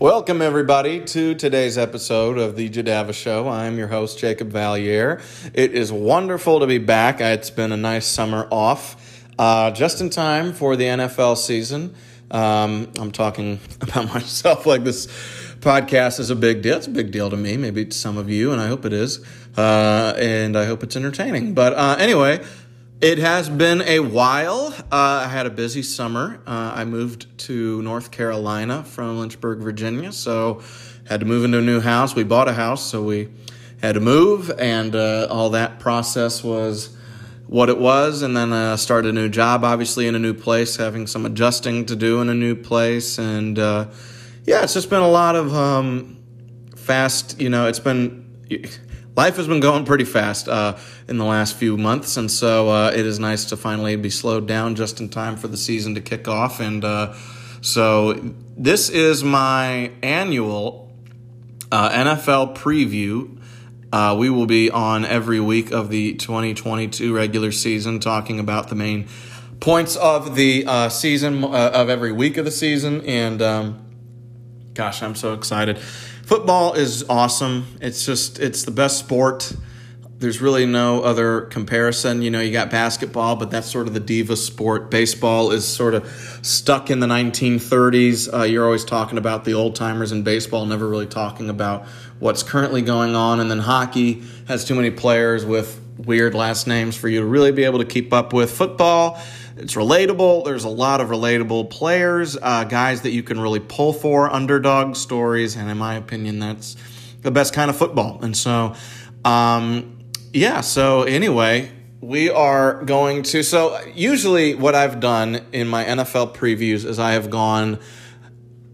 Welcome, everybody, to today's episode of the Jadava Show. I'm your host, Jacob Valier. It is wonderful to be back. It's been a nice summer off, uh, just in time for the NFL season. Um, I'm talking about myself like this podcast is a big deal. It's a big deal to me, maybe to some of you, and I hope it is. Uh, and I hope it's entertaining. But uh, anyway, it has been a while. Uh, I had a busy summer. Uh, I moved to North Carolina from Lynchburg, Virginia, so had to move into a new house. We bought a house, so we had to move, and uh, all that process was what it was. And then uh, started a new job, obviously in a new place, having some adjusting to do in a new place, and uh, yeah, it's just been a lot of um, fast. You know, it's been life has been going pretty fast uh, in the last few months, and so uh, it is nice to finally be slowed down just in time for the season to kick off. And uh, so this is my annual uh, NFL preview. Uh, we will be on every week of the 2022 regular season, talking about the main points of the uh, season of every week of the season, and um, gosh, I'm so excited football is awesome. It's just it's the best sport. There's really no other comparison. You know, you got basketball, but that's sort of the diva sport. Baseball is sort of stuck in the 1930s. Uh, you're always talking about the old timers in baseball, never really talking about what's currently going on. And then hockey has too many players with weird last names for you to really be able to keep up with. Football, it's relatable. There's a lot of relatable players, uh, guys that you can really pull for, underdog stories, and in my opinion, that's the best kind of football. And so, um, yeah. So anyway, we are going to. So usually, what I've done in my NFL previews is I have gone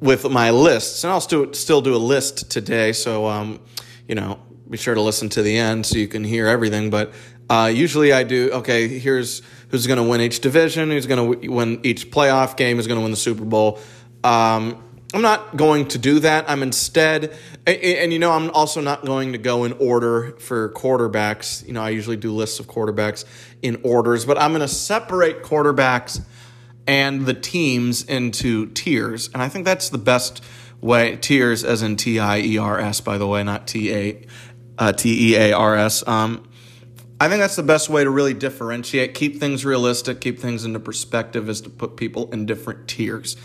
with my lists, and I'll still still do a list today. So, um, you know, be sure to listen to the end so you can hear everything. But uh, usually, I do. Okay, here's who's going to win each division, who's going to win each playoff game, who's going to win the Super Bowl. Um, I'm not going to do that. I'm instead, and, and, you know, I'm also not going to go in order for quarterbacks. You know, I usually do lists of quarterbacks in orders, but I'm going to separate quarterbacks and the teams into tiers. And I think that's the best way. Tiers, as in T I E R S, by the way, not T A uh, T E A R S. Um, I think that's the best way to really differentiate, keep things realistic, keep things into perspective, is to put people in different tiers.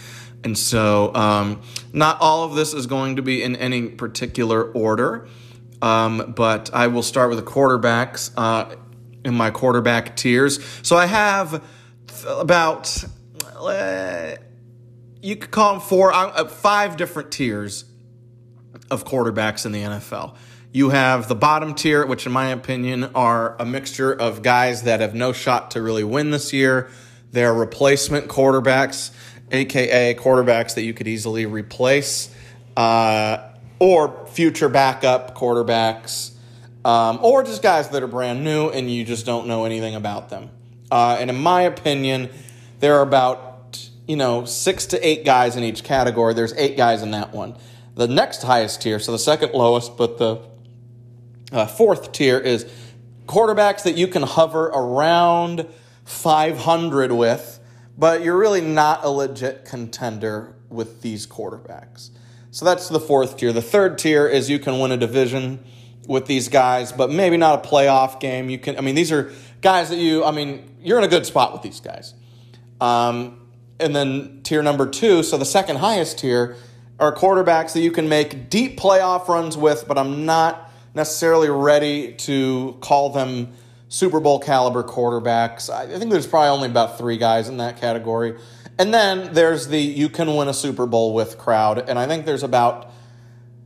And so, um, not all of this is going to be in any particular order, um, but I will start with the quarterbacks uh, in my quarterback tiers. So I have about, uh, you could call them four, uh, five different tiers of quarterbacks in the NFL. You have the bottom tier, which, in my opinion, are a mixture of guys that have no shot to really win this year. They're replacement quarterbacks, aka quarterbacks that you could easily replace, uh, or future backup quarterbacks, um, or just guys that are brand new and you just don't know anything about them. Uh, and in my opinion, there are about you know six to eight guys in each category. There's eight guys in that one. The next highest tier, so the second lowest, but the uh, fourth tier is quarterbacks that you can hover around 500 with, but you're really not a legit contender with these quarterbacks. So that's the fourth tier. The third tier is you can win a division with these guys, but maybe not a playoff game. You can, I mean, these are guys that you, I mean, you're in a good spot with these guys. Um, and then tier number two, so the second highest tier, are quarterbacks that you can make deep playoff runs with, but I'm not necessarily ready to call them Super Bowl caliber quarterbacks. I think there's probably only about three guys in that category. And then there's the you can win a Super Bowl with crowd. And I think there's about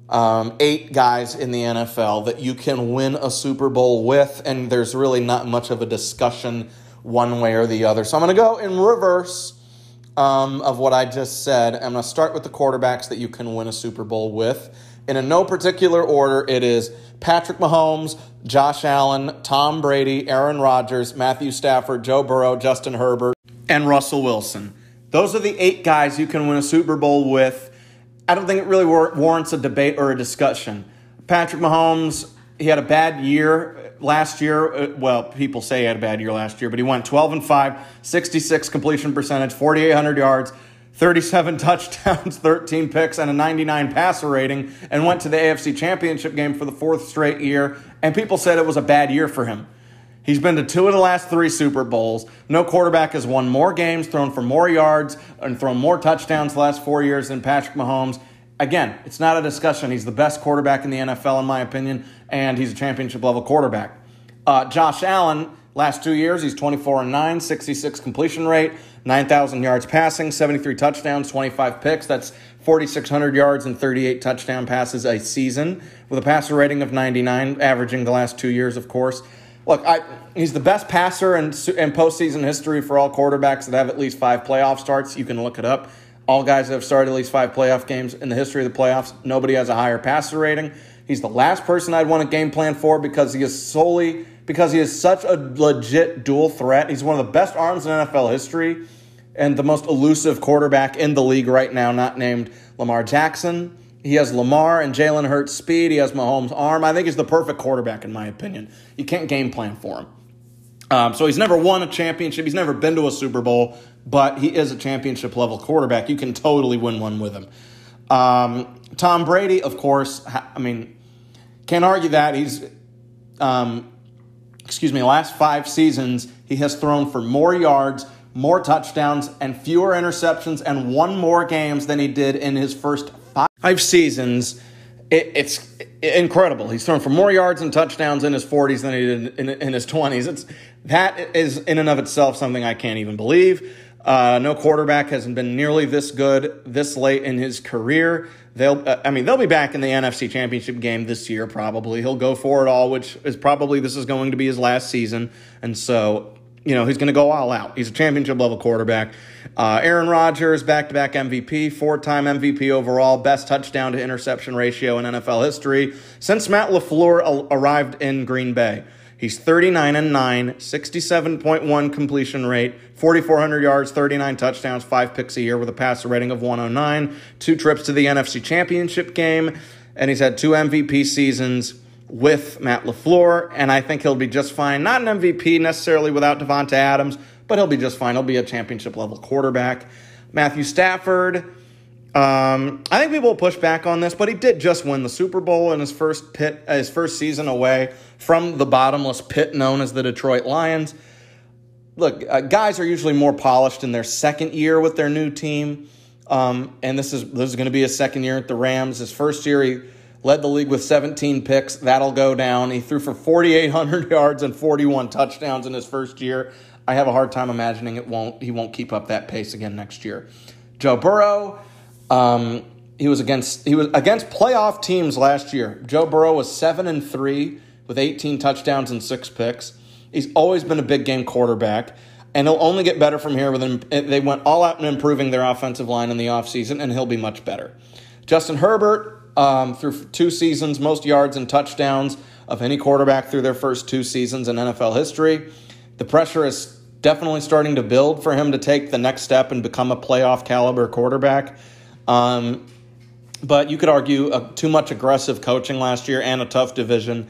um, eight guys in the NFL that you can win a Super Bowl with. And there's really not much of a discussion one way or the other. So I'm going to go in reverse um, of what I just said. I'm going to start with the quarterbacks that you can win a Super Bowl with. And in no particular order, it is Patrick Mahomes, Josh Allen, Tom Brady, Aaron Rodgers, Matthew Stafford, Joe Burrow, Justin Herbert, and Russell Wilson. Those are the eight guys you can win a Super Bowl with. I don't think it really warrants a debate or a discussion. Patrick Mahomes, he had a bad year last year. Uh, well, people say he had a bad year last year, but he went 12 and 5, 66 completion percentage, 4,800 yards, 37 touchdowns, 13 picks, and a 99 passer rating, and went to the AFC Championship game for the fourth straight year. And people said it was a bad year for him. He's been to two of the last three Super Bowls. No quarterback has won more games, thrown for more yards, and thrown more touchdowns the last four years than Patrick Mahomes. Again, it's not a discussion. He's the best quarterback in the NFL, in my opinion, and he's a championship level quarterback. Uh, Josh Allen, last two years, he's 24 and 9, 66 completion rate, 9,000 yards passing, 73 touchdowns, 25 picks. That's 4,600 yards and 38 touchdown passes a season with a passer rating of 99, averaging the last two years, of course. Look, I, he's the best passer in, in postseason history for all quarterbacks that have at least five playoff starts. You can look it up. All guys that have started at least five playoff games in the history of the playoffs, nobody has a higher passer rating. He's the last person I'd want a game plan for because he is solely because he is such a legit dual threat. He's one of the best arms in NFL history and the most elusive quarterback in the league right now, not named Lamar Jackson. He has Lamar and Jalen Hurts speed. He has Mahomes' arm. I think he's the perfect quarterback, in my opinion. You can't game plan for him. Um, so he's never won a championship. He's never been to a Super Bowl, but he is a championship level quarterback. You can totally win one with him. Um, Tom Brady, of course, I mean, can't argue that. He's, um, excuse me, last five seasons, he has thrown for more yards, more touchdowns, and fewer interceptions, and won more games than he did in his first five seasons. It, it's incredible. He's thrown for more yards and touchdowns in his 40s than he did in, in his 20s. It's that is in and of itself something I can't even believe. Uh, no quarterback has been nearly this good this late in his career. They'll, uh, I mean, they'll be back in the NFC Championship game this year. Probably he'll go for it all, which is probably this is going to be his last season, and so you know, he's going to go all out. He's a championship level quarterback. Uh, Aaron Rodgers, back to back MVP, four time MVP overall, best touchdown to interception ratio in NFL history since Matt LaFleur arrived in Green Bay. He's 39 and 9, 67.1 completion rate, 4,400 yards, 39 touchdowns, five picks a year with a passer rating of 109, two trips to the NFC Championship game, and he's had two MVP seasons with Matt LaFleur, and I think he'll be just fine. Not an MVP necessarily without Davante Adams, but he'll be just fine. He'll be a championship level quarterback. Matthew Stafford, um, I think people will push back on this, but he did just win the Super Bowl in his first pit, uh, his first season away from the bottomless pit known as the Detroit Lions. Look, uh, guys are usually more polished in their second year with their new team, um, and this is this is going to be his second year at the Rams. His first year, he led the league with 17 picks. That'll go down. He threw for 4,800 yards and 41 touchdowns in his first year. I have a hard time imagining it won't. He won't keep up that pace again next year. Joe Burrow, um, he was against he was against playoff teams last year. Joe Burrow was seven and three with 18 touchdowns and six picks. He's always been a big game quarterback, and he'll only get better from here. With him, they went all out in improving their offensive line in the offseason, and he'll be much better. Justin Herbert, um, through two seasons, most yards and touchdowns of any quarterback through their first two seasons in NFL history. The pressure is definitely starting to build for him to take the next step and become a playoff caliber quarterback. Um, but you could argue uh, too much aggressive coaching last year and a tough division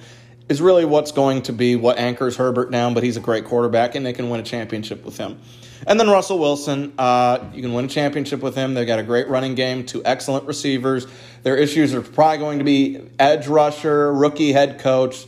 is really what's going to be what anchors Herbert down. But he's a great quarterback, and they can win a championship with him. And then Russell Wilson, uh, you can win a championship with him. They've got a great running game, two excellent receivers. Their issues are probably going to be edge rusher, rookie head coach.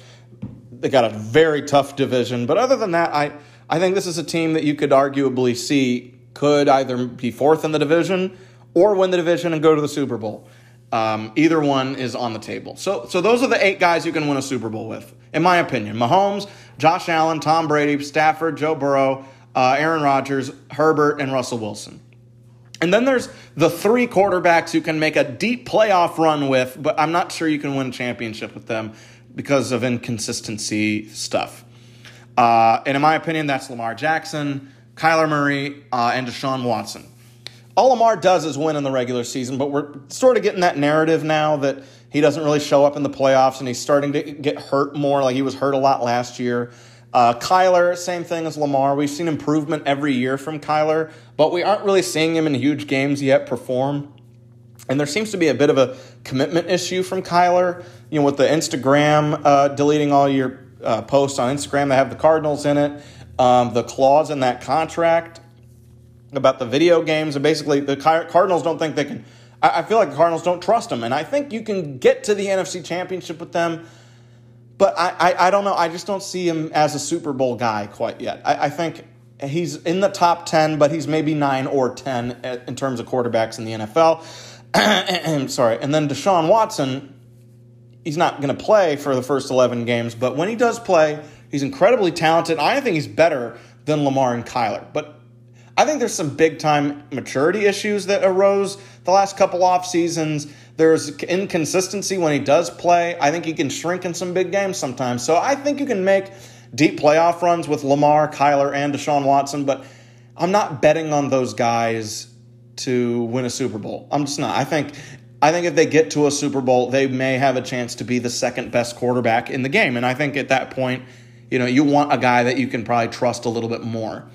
They got a very tough division. But other than that, I, I think this is a team that you could arguably see could either be fourth in the division or win the division and go to the Super Bowl. Um, either one is on the table. So, so those are the eight guys you can win a Super Bowl with, in my opinion. Mahomes, Josh Allen, Tom Brady, Stafford, Joe Burrow, uh, Aaron Rodgers, Herbert, and Russell Wilson. And then there's the three quarterbacks you can make a deep playoff run with, but I'm not sure you can win a championship with them because of inconsistency stuff. Uh, and in my opinion, that's Lamar Jackson, Kyler Murray, uh, and Deshaun Watson. All Lamar does is win in the regular season, but we're sort of getting that narrative now that he doesn't really show up in the playoffs and he's starting to get hurt more. Like he was hurt a lot last year. Uh, Kyler, same thing as Lamar. We've seen improvement every year from Kyler, but we aren't really seeing him in huge games yet perform. And there seems to be a bit of a commitment issue from Kyler. You know, with the Instagram uh, deleting all your uh, posts on Instagram that have the Cardinals in it, um, the clause in that contract about the video games, and basically the Cardinals don't think they can. I feel like the Cardinals don't trust him, and I think you can get to the NFC Championship with them. But I, I, I don't know. I just don't see him as a Super Bowl guy quite yet. I, I think he's in the top 10, but he's maybe 9 or 10 in terms of quarterbacks in the NFL. I'm Sorry. And then Deshaun Watson, he's not going to play for the first 11 games, but when he does play, he's incredibly talented. I think he's better than Lamar and Kyler. But I think there's some big time maturity issues that arose the last couple off seasons. There's inconsistency when he does play. I think he can shrink in some big games sometimes. So I think you can make deep playoff runs with Lamar, Kyler, and Deshaun Watson, but I'm not betting on those guys to win a Super Bowl. I'm just not. I think I think if they get to a Super Bowl, they may have a chance to be the second best quarterback in the game. And I think at that point, you know, you want a guy that you can probably trust a little bit more.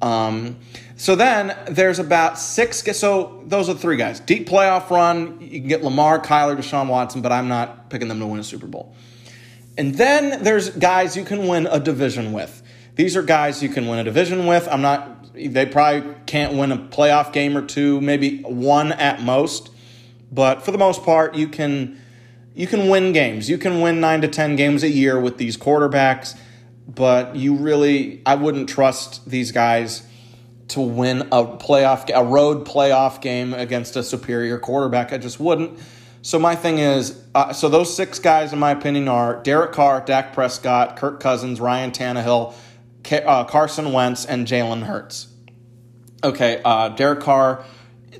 Um, so then there's about six. So those are the three guys. Deep playoff run. You can get Lamar, Kyler, Deshaun Watson, but I'm not picking them to win a Super Bowl. And then there's guys you can win a division with. These are guys you can win a division with. I'm not. They probably can't win a playoff game or two, maybe one at most. But for the most part, you can you can win games. You can win nine to ten games a year with these quarterbacks but you really, I wouldn't trust these guys to win a playoff, a road playoff game against a superior quarterback. I just wouldn't. So my thing is, uh, so those six guys, in my opinion, are Derek Carr, Dak Prescott, Kirk Cousins, Ryan Tannehill, uh, Carson Wentz, and Jalen Hurts. Okay, uh, Derek Carr.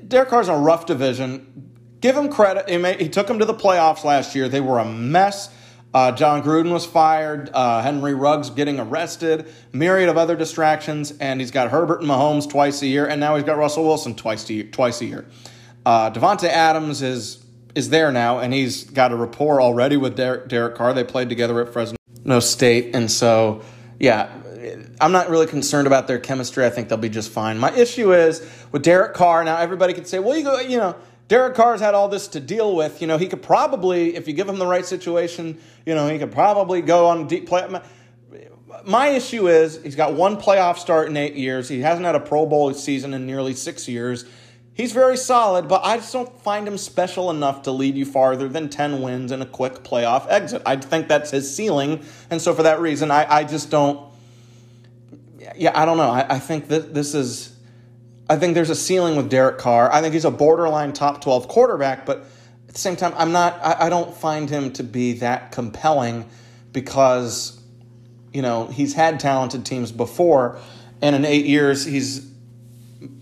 Derek Carr's in a rough division. Give him credit. He, he took him to the playoffs last year. They were a mess. Uh, Jon Gruden was fired. Uh, Henry Ruggs getting arrested. Myriad of other distractions, and he's got Herbert and Mahomes twice a year, and now he's got Russell Wilson twice a year. Twice a year. Uh, Davante Adams is is there now, and he's got a rapport already with Derek, Derek Carr. They played together at Fresno State, and so yeah, I'm not really concerned about their chemistry. I think they'll be just fine. My issue is with Derek Carr. Now everybody could say, well, you go, you know Derek Carr's had all this to deal with. You know, he could probably, if you give him the right situation, you know, he could probably go on deep play. My issue is he's got one playoff start in eight years. He hasn't had a Pro Bowl season in nearly six years. He's very solid, but I just don't find him special enough to lead you farther than 10 wins and a quick playoff exit. I think that's his ceiling. And so for that reason, I, I just don't. Yeah, I don't know. I, I think that this is I think there's a ceiling with Derek Carr. I think he's a borderline top 12 quarterback, but at the same time, I'm not, I, I don't find him to be that compelling because, you know, he's had talented teams before, and in eight years, he's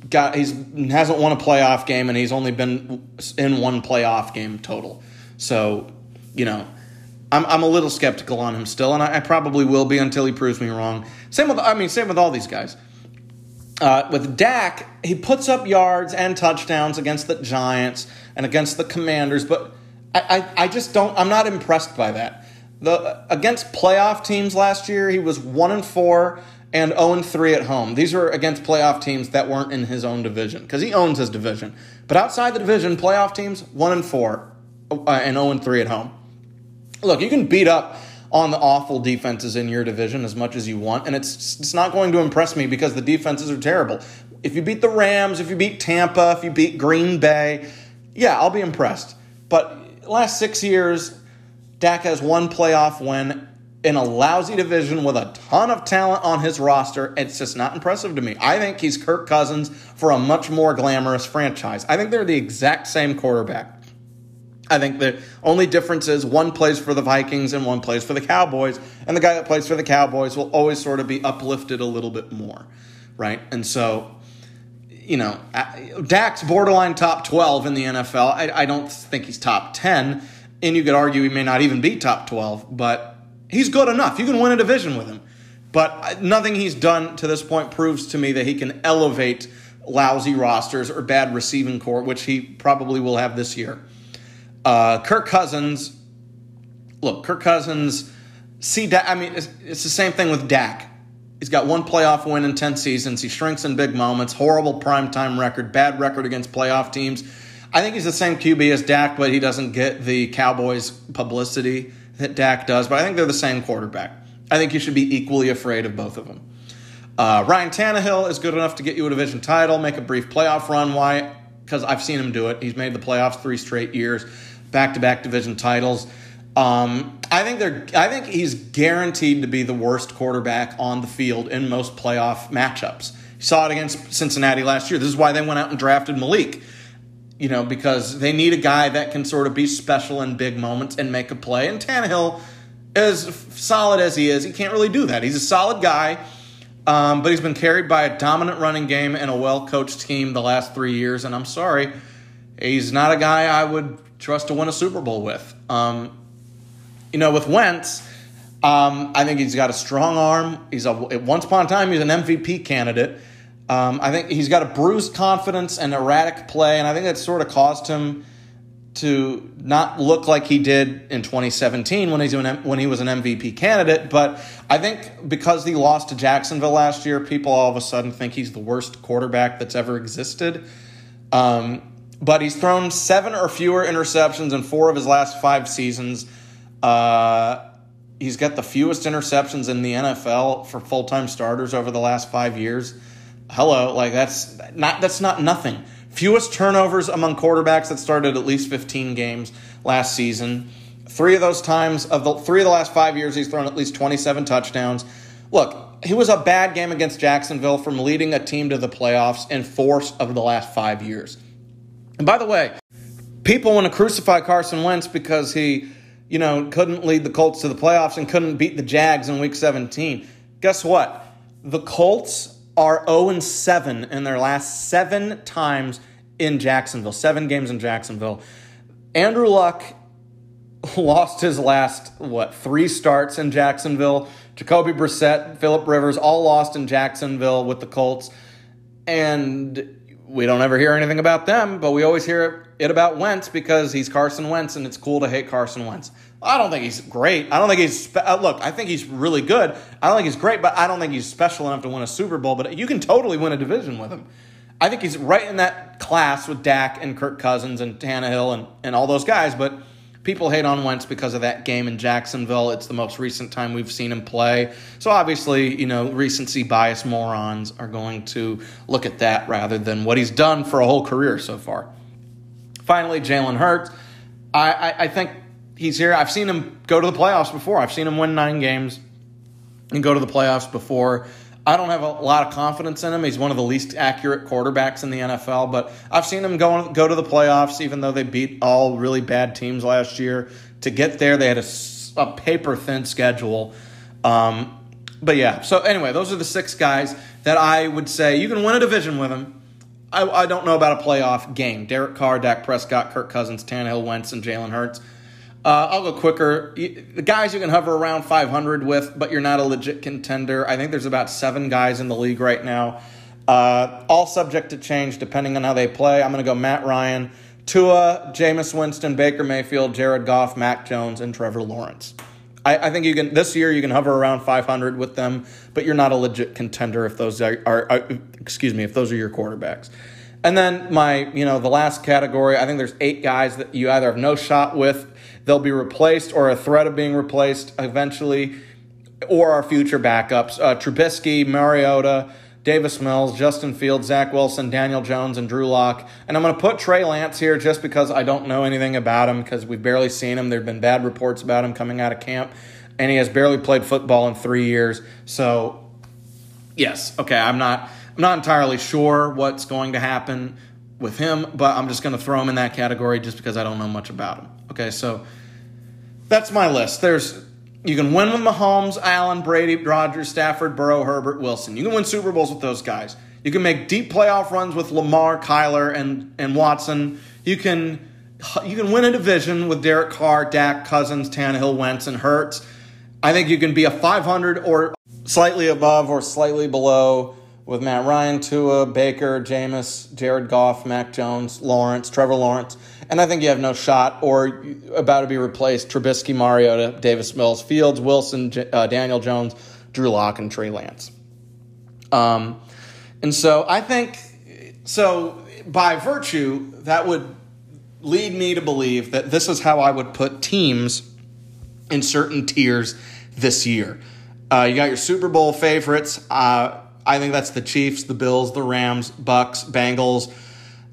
got, he's hasn't won a playoff game, and he's only been in one playoff game total. So, you know, I'm, I'm a little skeptical on him still, and I, I probably will be until he proves me wrong. Same with, I mean, same with all these guys. Uh, with Dak, he puts up yards and touchdowns against the Giants and against the Commanders, but I, I, I just don't. I'm not impressed by that. The against playoff teams last year, he was one and four and zero oh and three at home. These were against playoff teams that weren't in his own division because he owns his division. But outside the division, playoff teams one and four uh, and zero oh and three at home. Look, you can beat up on the awful defenses in your division as much as you want, and it's it's not going to impress me because the defenses are terrible. If you beat the Rams, if you beat Tampa, if you beat Green Bay, yeah, I'll be impressed. But last six years, Dak has one playoff win in a lousy division with a ton of talent on his roster. It's just not impressive to me. I think he's Kirk Cousins for a much more glamorous franchise. I think they're the exact same quarterback. I think the only difference is one plays for the Vikings and one plays for the Cowboys, and the guy that plays for the Cowboys will always sort of be uplifted a little bit more, right? And so, you know, Dak's borderline top 12 in the NFL. I, I don't think he's top 10, and you could argue he may not even be top 12, but he's good enough. You can win a division with him. But nothing he's done to this point proves to me that he can elevate lousy rosters or bad receiving corps, which he probably will have this year. Uh, Kirk Cousins, look, Kirk Cousins, see, I mean, it's, it's the same thing with Dak. He's got one playoff win in 10 seasons. He shrinks in big moments, horrible primetime record, bad record against playoff teams. I think he's the same QB as Dak, but he doesn't get the Cowboys publicity that Dak does. But I think they're the same quarterback. I think you should be equally afraid of both of them. Uh, Ryan Tannehill is good enough to get you a division title, make a brief playoff run. Why? Because I've seen him do it. He's made the playoffs three straight years, back to back division titles. Um, I think they're. I think he's guaranteed to be the worst quarterback on the field in most playoff matchups. You saw it against Cincinnati last year. This is why they went out and drafted Malik. You know, because they need a guy that can sort of be special in big moments and make a play. And Tannehill, as solid as he is, he can't really do that. He's a solid guy, um, but he's been carried by a dominant running game and a well coached team the last three years. And I'm sorry, he's not a guy I would trust to win a Super Bowl with. Um, you know, with Wentz, um, I think he's got a strong arm. He's a once upon a time he's an MVP candidate. Um, I think he's got a bruised confidence and erratic play, and I think that sort of caused him to not look like he did in 2017 when he's an, when he was an MVP candidate. But I think because he lost to Jacksonville last year, people all of a sudden think he's the worst quarterback that's ever existed. Um, but he's thrown seven or fewer interceptions in four of his last five seasons. Uh, he's got the fewest interceptions in the NFL for full time starters over the last five years. Hello, like that's not that's not nothing. Fewest turnovers among quarterbacks that started at least 15 games last season. Three of those times of the three of the last five years, he's thrown at least 27 touchdowns. Look, he was a bad game against Jacksonville from leading a team to the playoffs in four of the last five years. And by the way, people want to crucify Carson Wentz because he you know, couldn't lead the Colts to the playoffs and couldn't beat the Jags in week 17. Guess what? The Colts are 0 7 in their last seven times in Jacksonville, seven games in Jacksonville. Andrew Luck lost his last, what, three starts in Jacksonville. Jacoby Brissett, Philip Rivers, all lost in Jacksonville with the Colts. And we don't ever hear anything about them, but we always hear it about Wentz because he's Carson Wentz and it's cool to hate Carson Wentz. I don't think he's great. I don't think he's uh, look. I think he's really good. I don't think he's great, but I don't think he's special enough to win a Super Bowl. But you can totally win a division with him. I think he's right in that class with Dak and Kirk Cousins and Tannehill and, and all those guys. But people hate on Wentz because of that game in Jacksonville. It's the most recent time we've seen him play. So obviously, you know, recency bias morons are going to look at that rather than what he's done for a whole career so far. Finally, Jalen Hurts. I, I, I think he's here. I've seen him go to the playoffs before. I've seen him win nine games and go to the playoffs before. I don't have a lot of confidence in him. He's one of the least accurate quarterbacks in the NFL, but I've seen him go go to the playoffs, even though they beat all really bad teams last year. To get there, they had a, a paper thin schedule. Um, but yeah, so anyway, those are the six guys that I would say you can win a division with them. I, I don't know about a playoff game. Derek Carr, Dak Prescott, Kirk Cousins, Tannehill, Wentz, and Jalen Hurts. Uh, I'll go quicker. The guys you can hover around 500 with, but you're not a legit contender. I think there's about seven guys in the league right now, uh, all subject to change depending on how they play. I'm going to go Matt Ryan, Tua, Jameis Winston, Baker Mayfield, Jared Goff, Mac Jones, and Trevor Lawrence. I, I, think you can this year you can hover around 500 with them, but you're not a legit contender if those are, are, are excuse me if those are your quarterbacks. And then my you know the last category, I think there's eight guys that you either have no shot with they'll be replaced or a threat of being replaced eventually, or our future backups. Uh, Trubisky, Mariota, Davis Mills, Justin Fields, Zach Wilson, Daniel Jones, and Drew Lock. And I'm going to put Trey Lance here just because I don't know anything about him because we've barely seen him. There have been bad reports about him coming out of camp, and he has barely played football in three years. So, yes, okay, I'm not. I'm not entirely sure what's going to happen with him, but I'm just going to throw him in that category just because I don't know much about him. Okay, so that's my list. There's you can win with Mahomes, Allen, Brady, Rodgers, Stafford, Burrow, Herbert, Wilson. You can win Super Bowls with those guys. You can make deep playoff runs with Lamar, Kyler, and and Watson. You can you can win a division with Derek Carr, Dak, Cousins, Tannehill, Wentz, and Hurts. I think you can be a 500 or slightly above or slightly below with Matt Ryan, Tua, Baker, Jameis, Jared Goff, Mac Jones, Lawrence, Trevor Lawrence. And I think you have no shot or about to be replaced Trubisky, Mariota, Davis Mills, Fields, Wilson, uh, Daniel Jones, Drew Lock, and Trey Lance. Um, and so I think, so by virtue, that would lead me to believe that this is how I would put teams in certain tiers this year. Uh, you got your Super Bowl favorites. Uh, I think that's the Chiefs, the Bills, the Rams, Bucs, Bengals.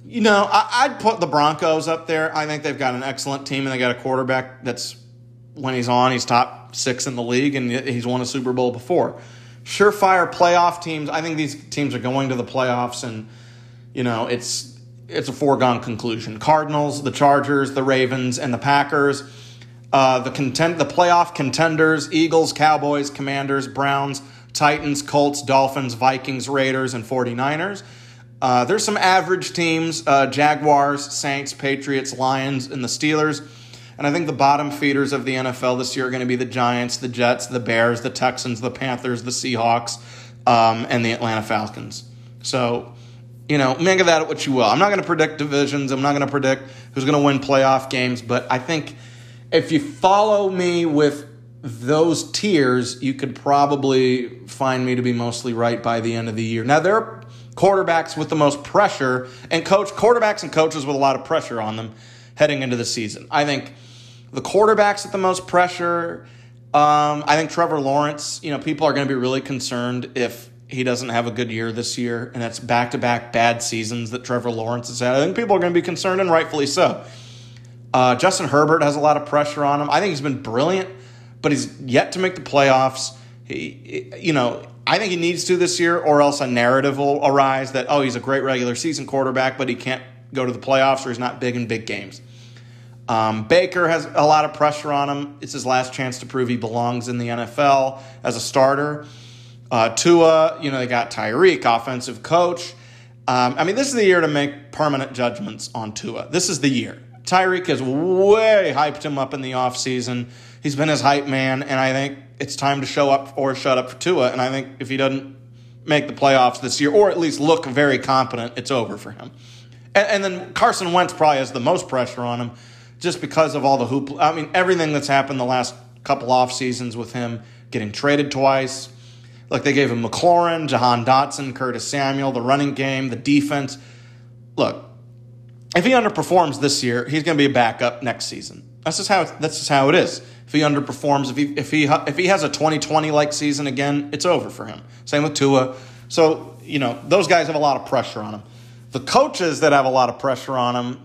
You know, I, would put the Broncos up there. I think they've got an excellent team and they got a quarterback that's when he's on, he's top six in the league and he's won a Super Bowl before. Surefire playoff teams. I think these teams are going to the playoffs and you know it's it's a foregone conclusion. Cardinals, the Chargers, the Ravens, and the Packers. Uh, the content, the playoff contenders: Eagles, Cowboys, Commanders, Browns, Titans, Colts, Dolphins, Vikings, Raiders, and 49ers. Uh, there's some average teams uh, Jaguars, Saints, Patriots, Lions, and the Steelers. And I think the bottom feeders of the NFL this year are going to be the Giants, the Jets, the Bears, the Texans, the Panthers, the Seahawks, um, and the Atlanta Falcons. So, you know, make of that what you will. I'm not going to predict divisions. I'm not going to predict who's going to win playoff games. But I think if you follow me with those tiers, you could probably find me to be mostly right by the end of the year. Now, there are quarterbacks with the most pressure, and coach quarterbacks and coaches with a lot of pressure on them heading into the season. I think the quarterbacks with the most pressure. Um, I think Trevor Lawrence. You know, people are going to be really concerned if he doesn't have a good year this year, and that's back to back bad seasons that Trevor Lawrence has had. I think people are going to be concerned, and rightfully so. Uh, Justin Herbert has a lot of pressure on him. I think he's been brilliant but he's yet to make the playoffs. He, you know, I think he needs to this year, or else a narrative will arise that oh, he's a great regular season quarterback, but he can't go to the playoffs or he's not big in big games. Um, Baker has a lot of pressure on him. It's his last chance to prove he belongs in the NFL as a starter. Uh, Tua, you know, they got Tyreek, offensive coach. Um, I mean, this is the year to make permanent judgments on Tua. This is the year. Tyreek has way hyped him up in the offseason. He's been his hype man, and I think it's time to show up or shut up for Tua. And I think if he doesn't make the playoffs this year, or at least look very competent, it's over for him. And, and then Carson Wentz probably has the most pressure on him just because of all the hoop. I mean, everything that's happened the last couple off seasons with him getting traded twice. Like they gave him McLaurin, Jahan Dotson, Curtis Samuel, the running game, the defense. Look, if he underperforms this year, he's going to be a backup next season. That's just how that's just how it is. If he underperforms, if he if he if he has a 2020 like season again, it's over for him. Same with Tua. So you know those guys have a lot of pressure on them. The coaches that have a lot of pressure on them,